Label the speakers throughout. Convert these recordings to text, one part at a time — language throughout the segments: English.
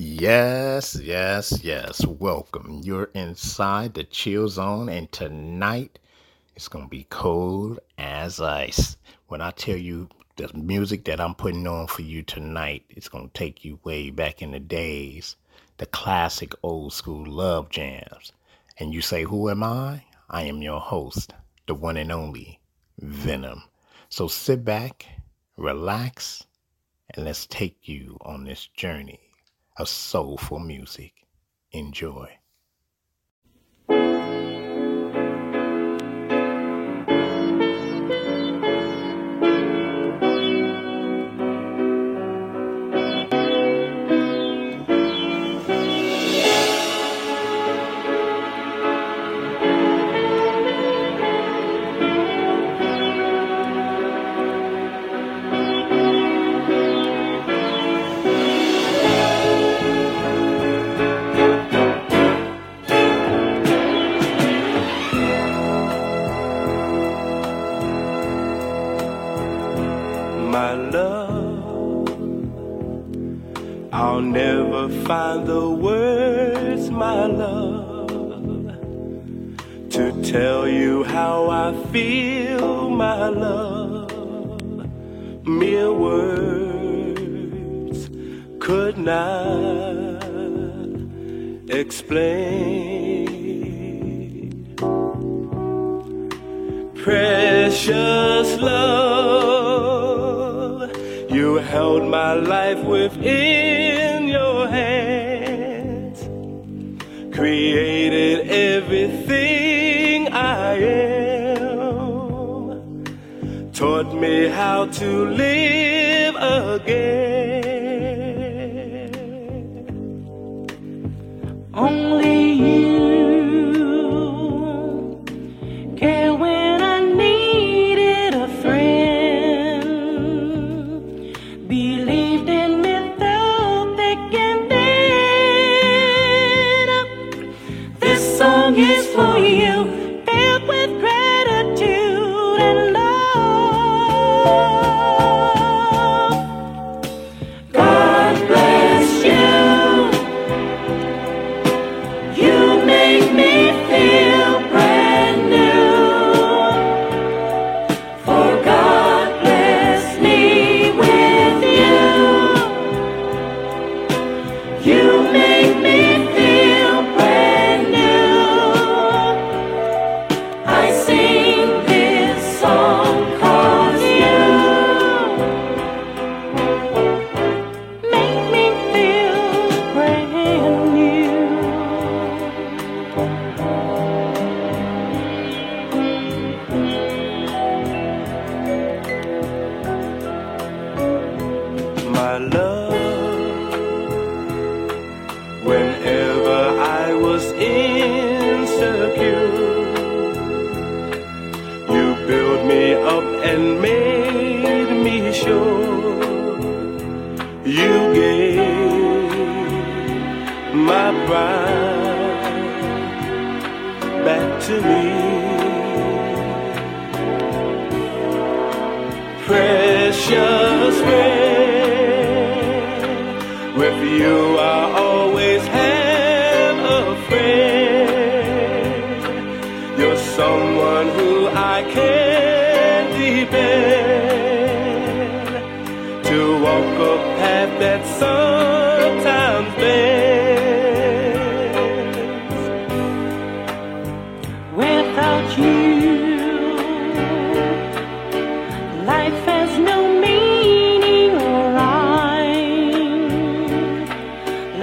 Speaker 1: Yes, yes, yes. Welcome. You're inside the chill zone, and tonight it's going to be cold as ice. When I tell you the music that I'm putting on for you tonight, it's going to take you way back in the days, the classic old school love jams. And you say, Who am I? I am your host, the one and only Venom. So sit back, relax, and let's take you on this journey of soulful music. Enjoy.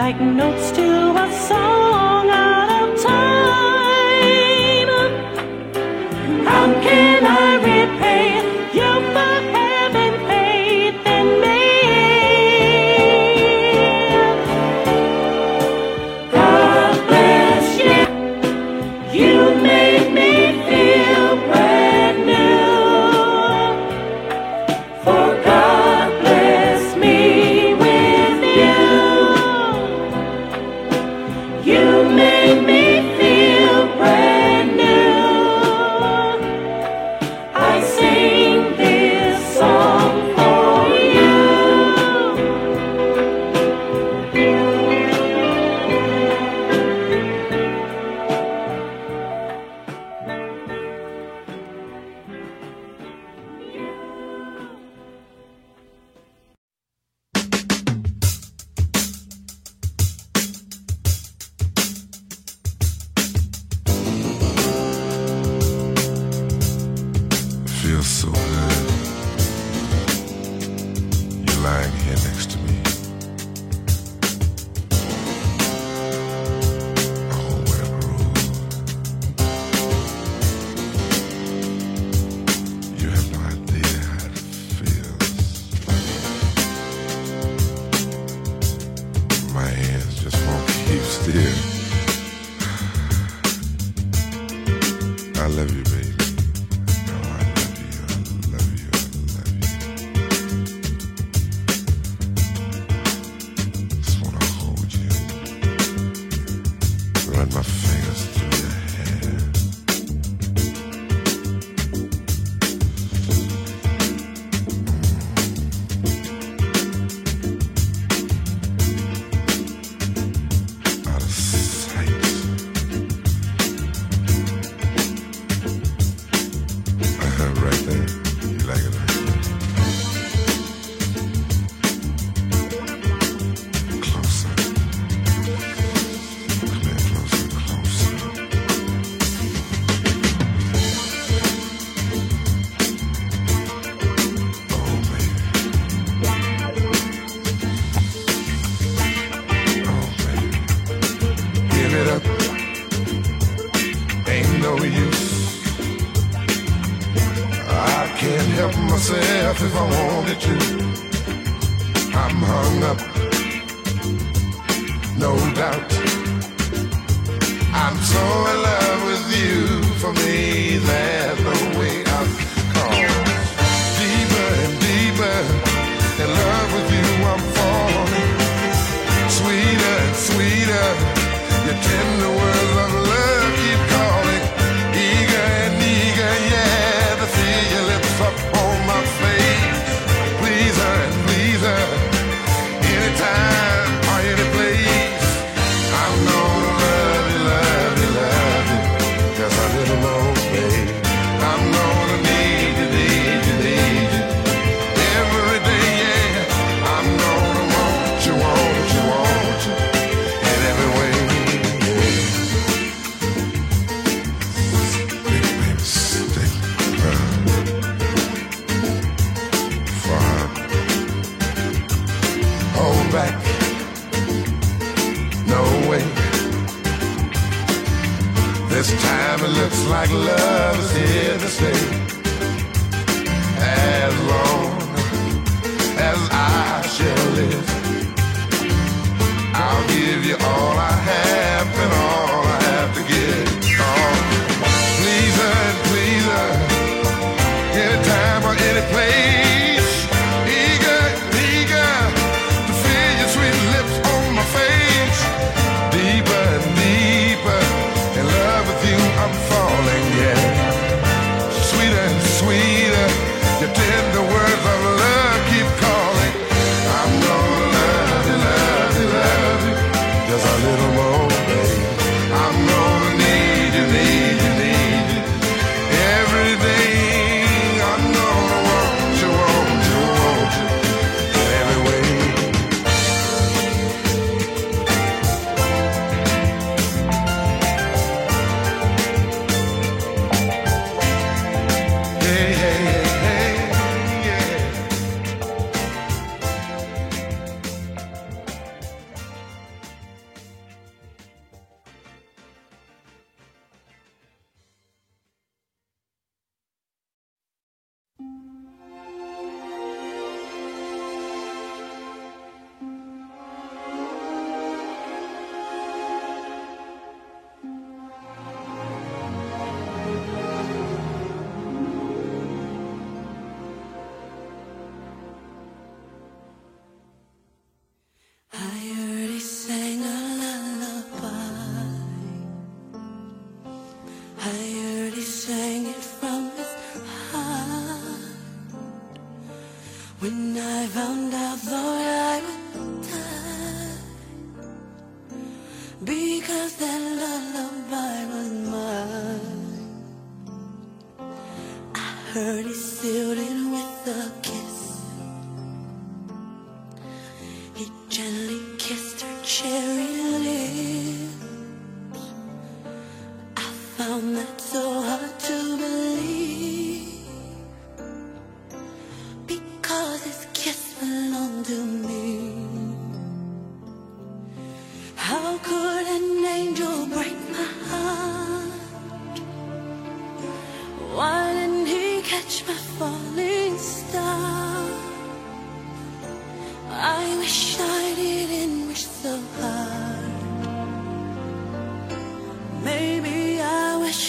Speaker 2: like notes to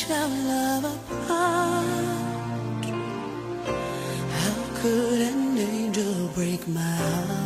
Speaker 3: shall love
Speaker 4: apart. How could an angel break my heart?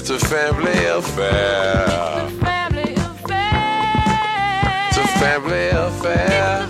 Speaker 5: It's a family affair. It's a Family affair. It's a family affair.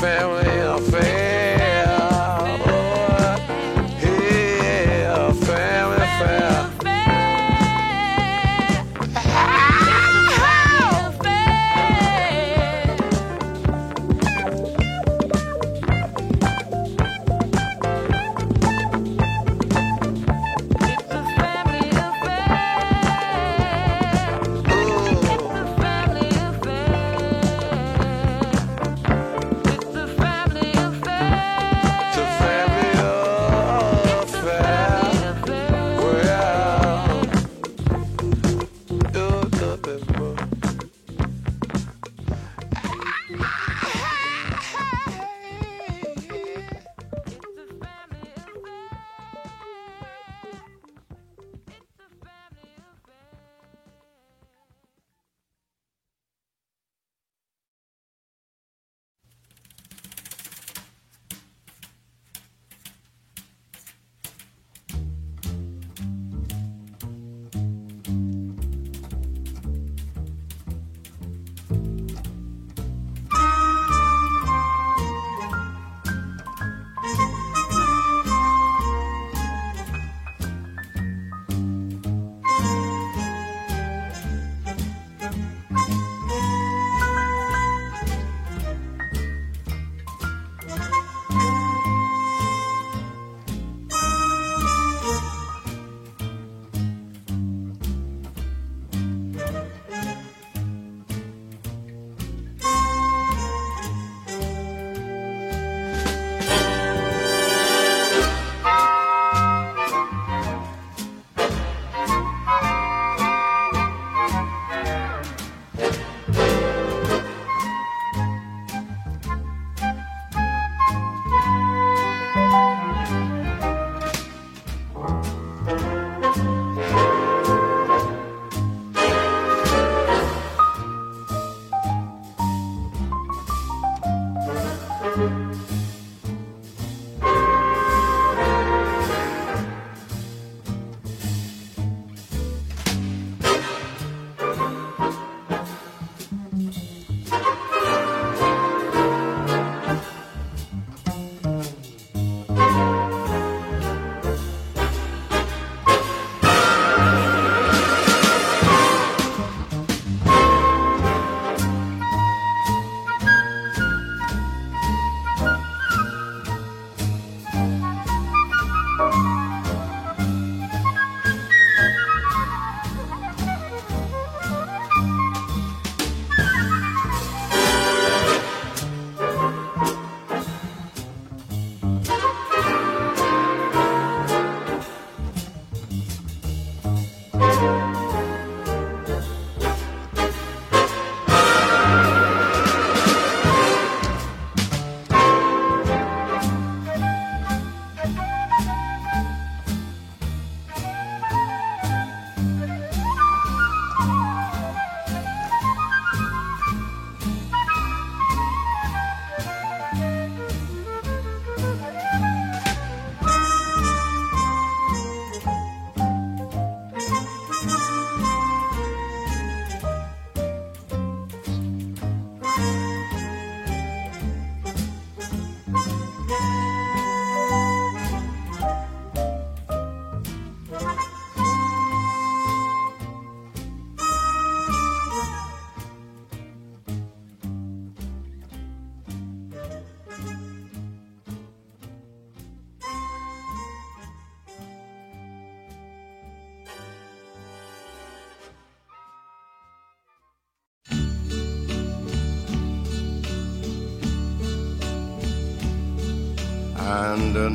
Speaker 4: Family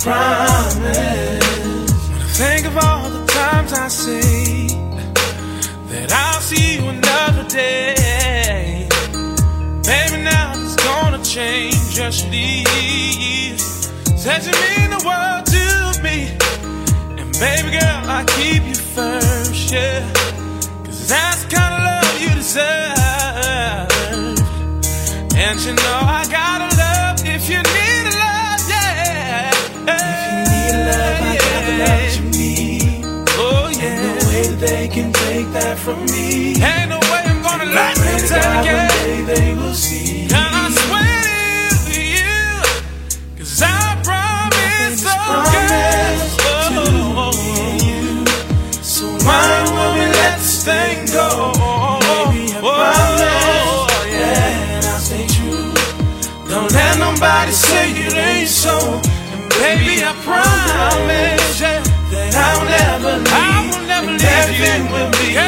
Speaker 6: promise. When I think of all the times I see that I'll see you another day. baby, now it's gonna change just leave. Said you mean the world to me. And baby girl, I keep you first, yeah. Cause that's the kind of love you deserve. And you know I gotta love if you need your love, I got the love that you need. Oh, yeah. Ain't no way that they can take that from me. Ain't no way I'm gonna let them take it. One day they will see. And I swear it is to you, cause I promise, I oh, promise oh, to oh, oh, you. So why won't we let this thing go? Oh, oh, Baby, I promise that I'll stay true. Don't let nobody say it ain't so. Baby, I promise you that I'll never leave. I will never leave. Will be.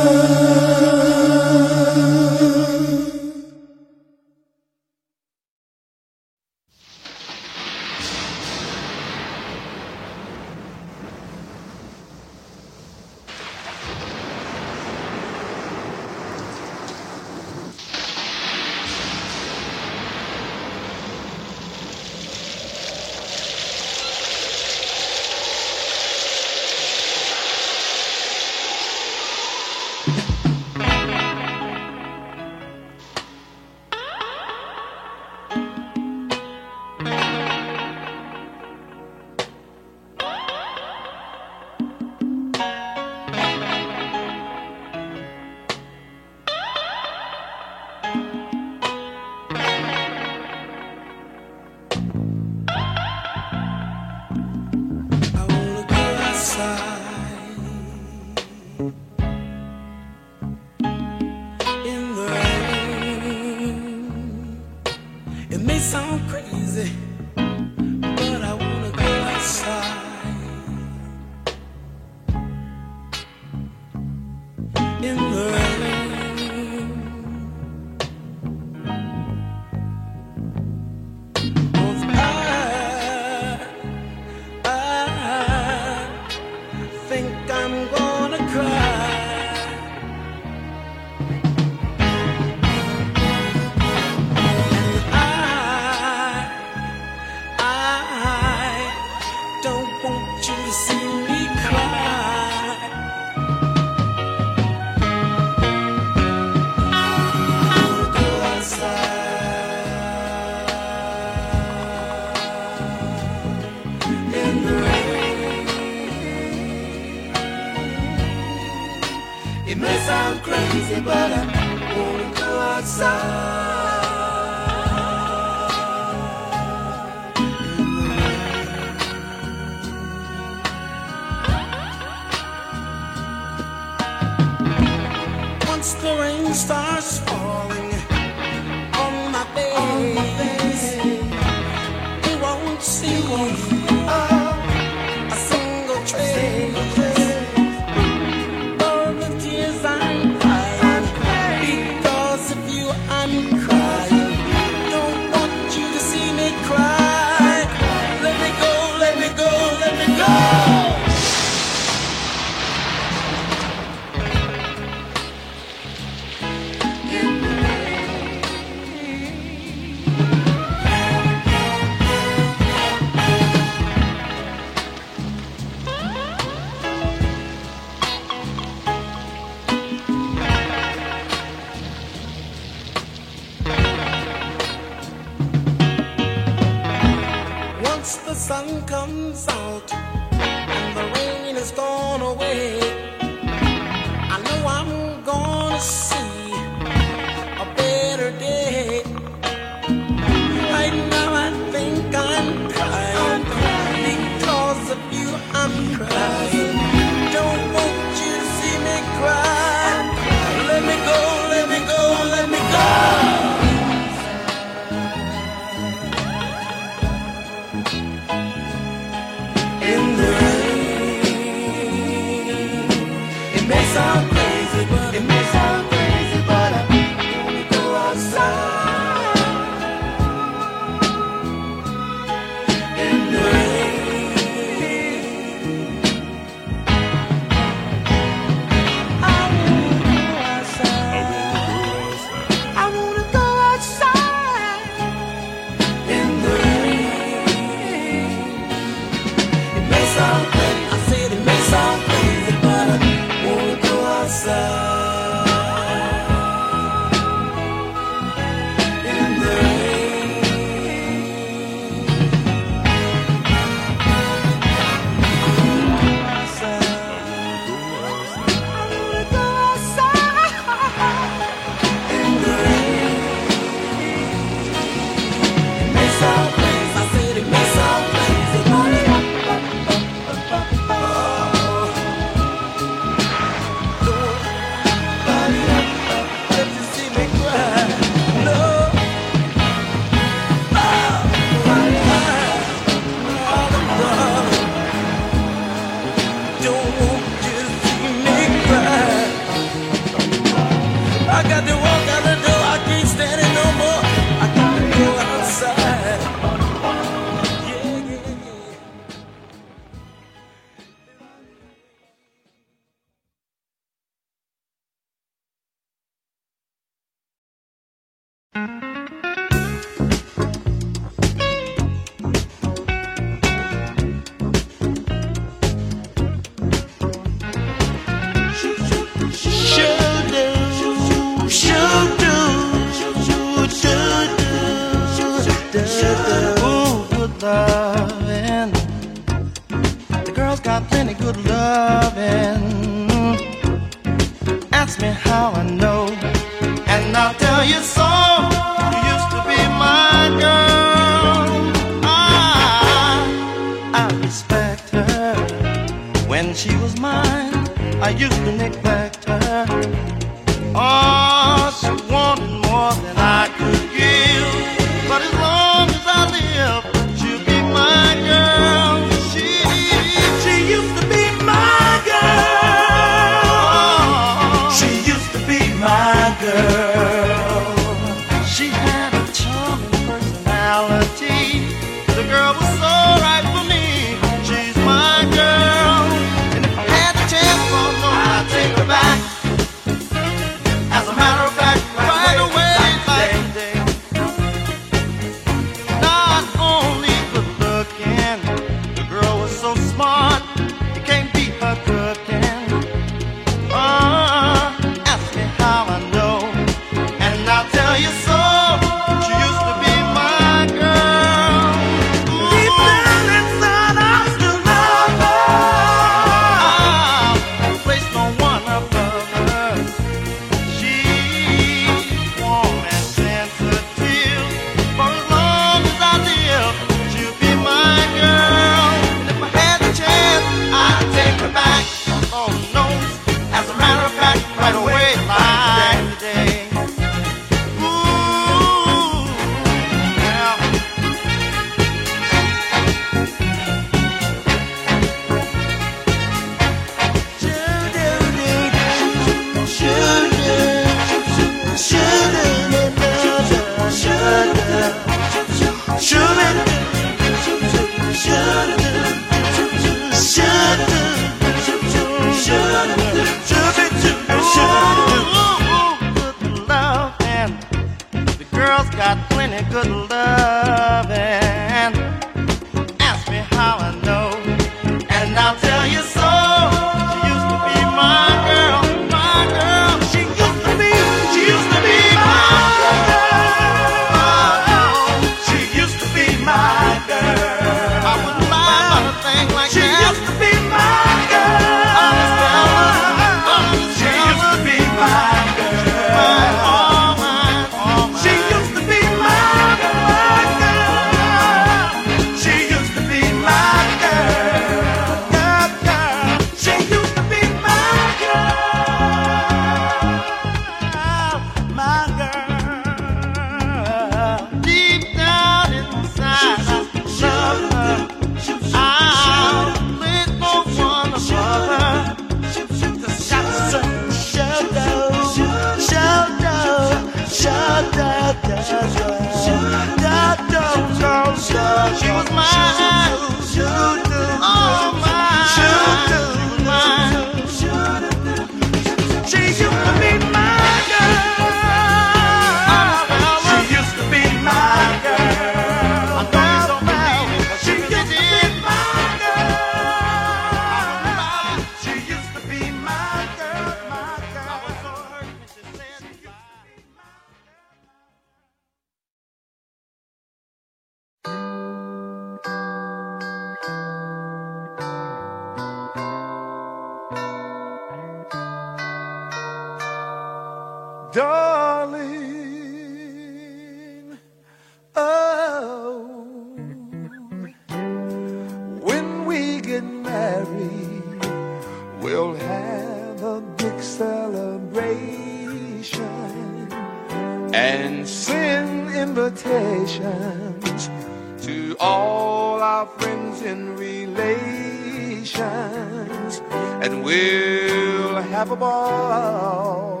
Speaker 4: have a
Speaker 7: ball,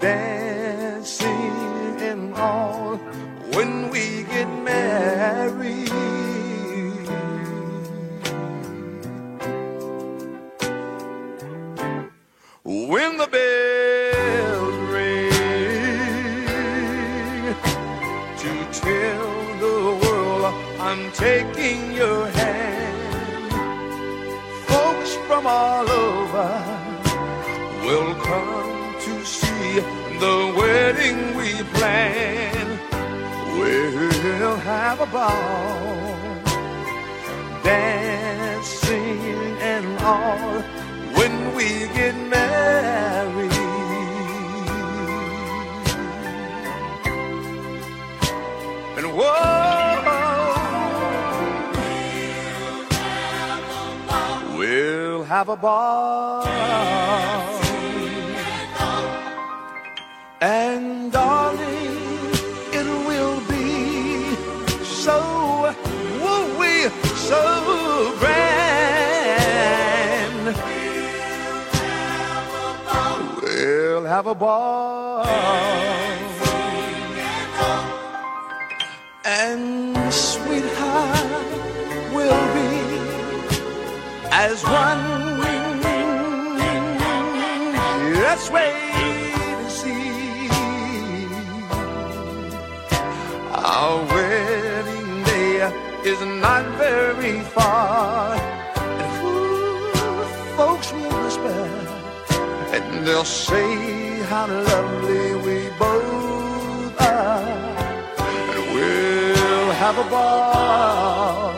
Speaker 7: dancing in all. When we get married. When the bells ring to tell the world I'm taking your hand, folks from all over will come to see the wedding we plan. We'll have a ball, dancing and all when we get married. And whoa, we'll have a ball. And darling, it will be so wooey, so grand. We'll have a ball. We'll have a ball. And sweetheart will be as one. Yes, wait. Our wedding day is not very far. And folks will whisper, and they'll say how lovely we both are. And we'll have a ball.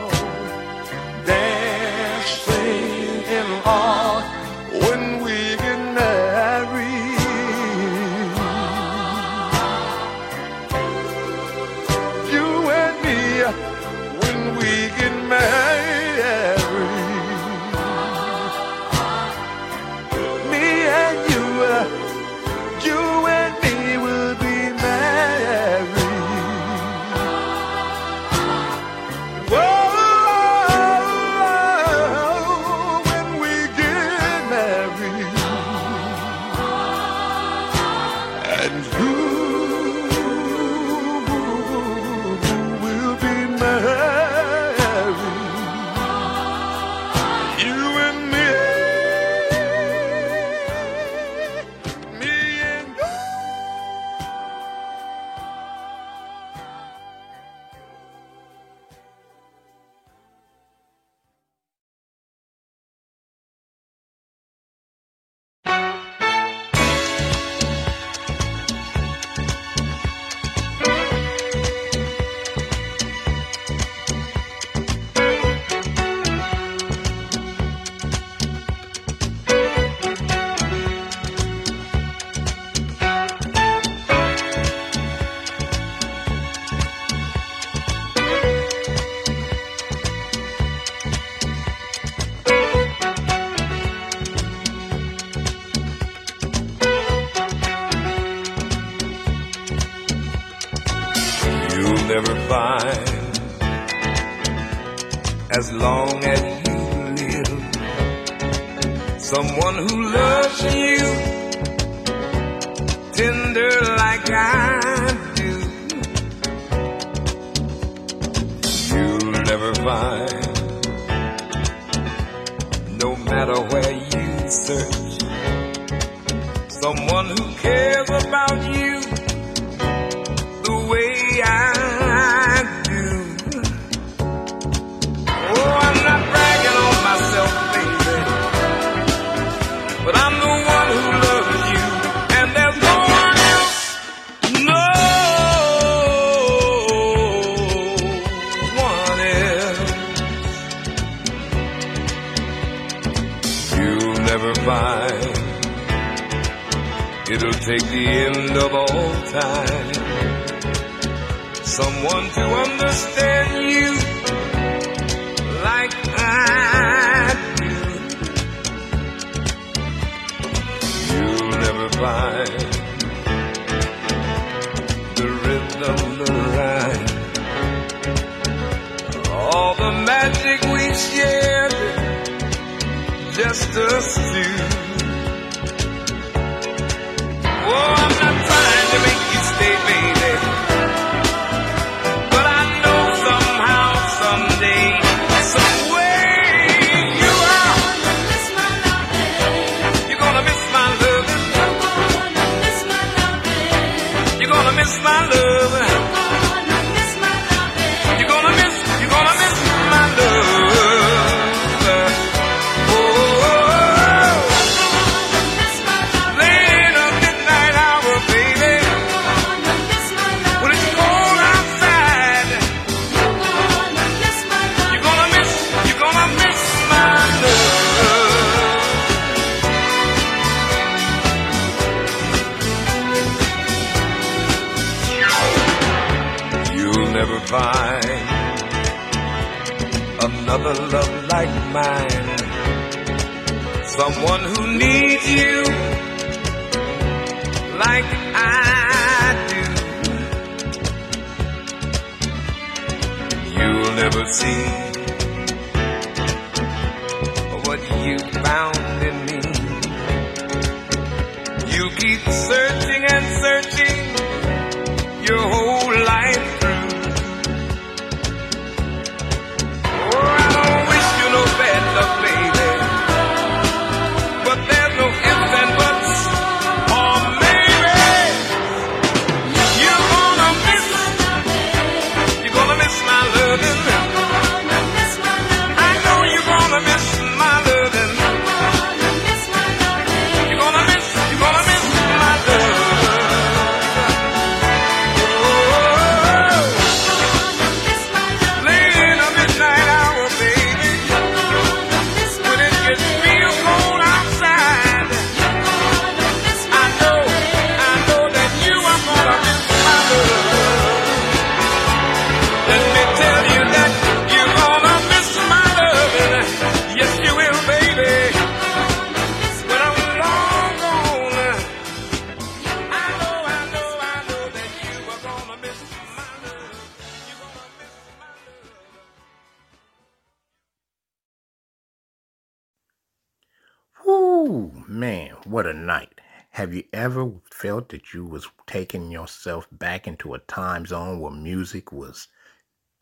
Speaker 8: Ever felt that you was taking yourself back into a time zone where music was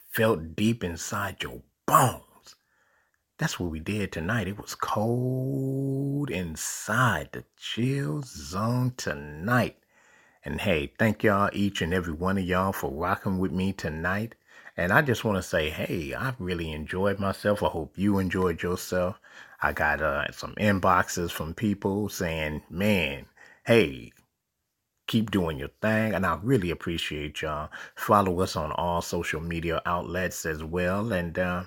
Speaker 8: felt deep inside your bones? That's what we did tonight. It was cold inside the chill zone tonight. And hey, thank y'all, each and every one of y'all, for rocking with me tonight. And I just want to say, hey, I really enjoyed myself. I hope you enjoyed yourself. I got uh, some inboxes from people saying, man, hey, keep doing your thing. And I really appreciate y'all. Follow us on all social media outlets as well. And uh,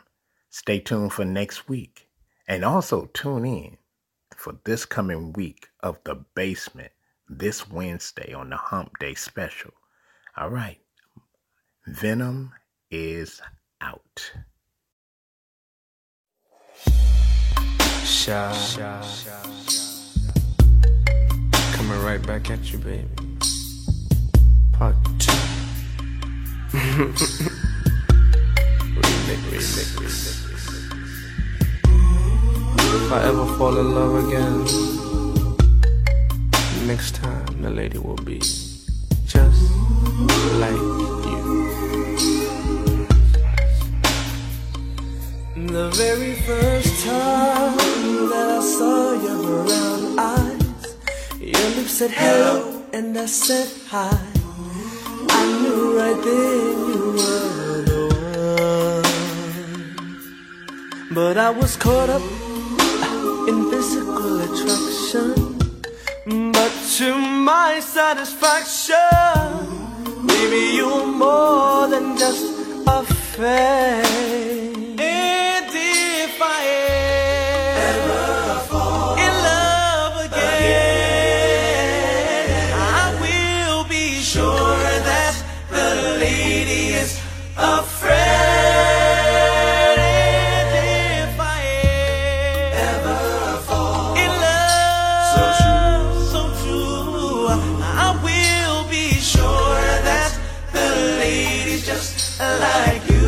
Speaker 8: stay tuned for next week. And also tune in for this coming week of the basement this Wednesday on the Hump Day special. All right. Venom is out.
Speaker 9: Coming right back at you, baby. Part two. remix. If I ever fall in love again, next time the lady will be just like you.
Speaker 10: The very first time that I saw your brown eyes, your lips said hello and I said hi. I knew right then you were the one. But I was caught up in physical attraction. But to my satisfaction, baby, you're more than just a fake. Like you.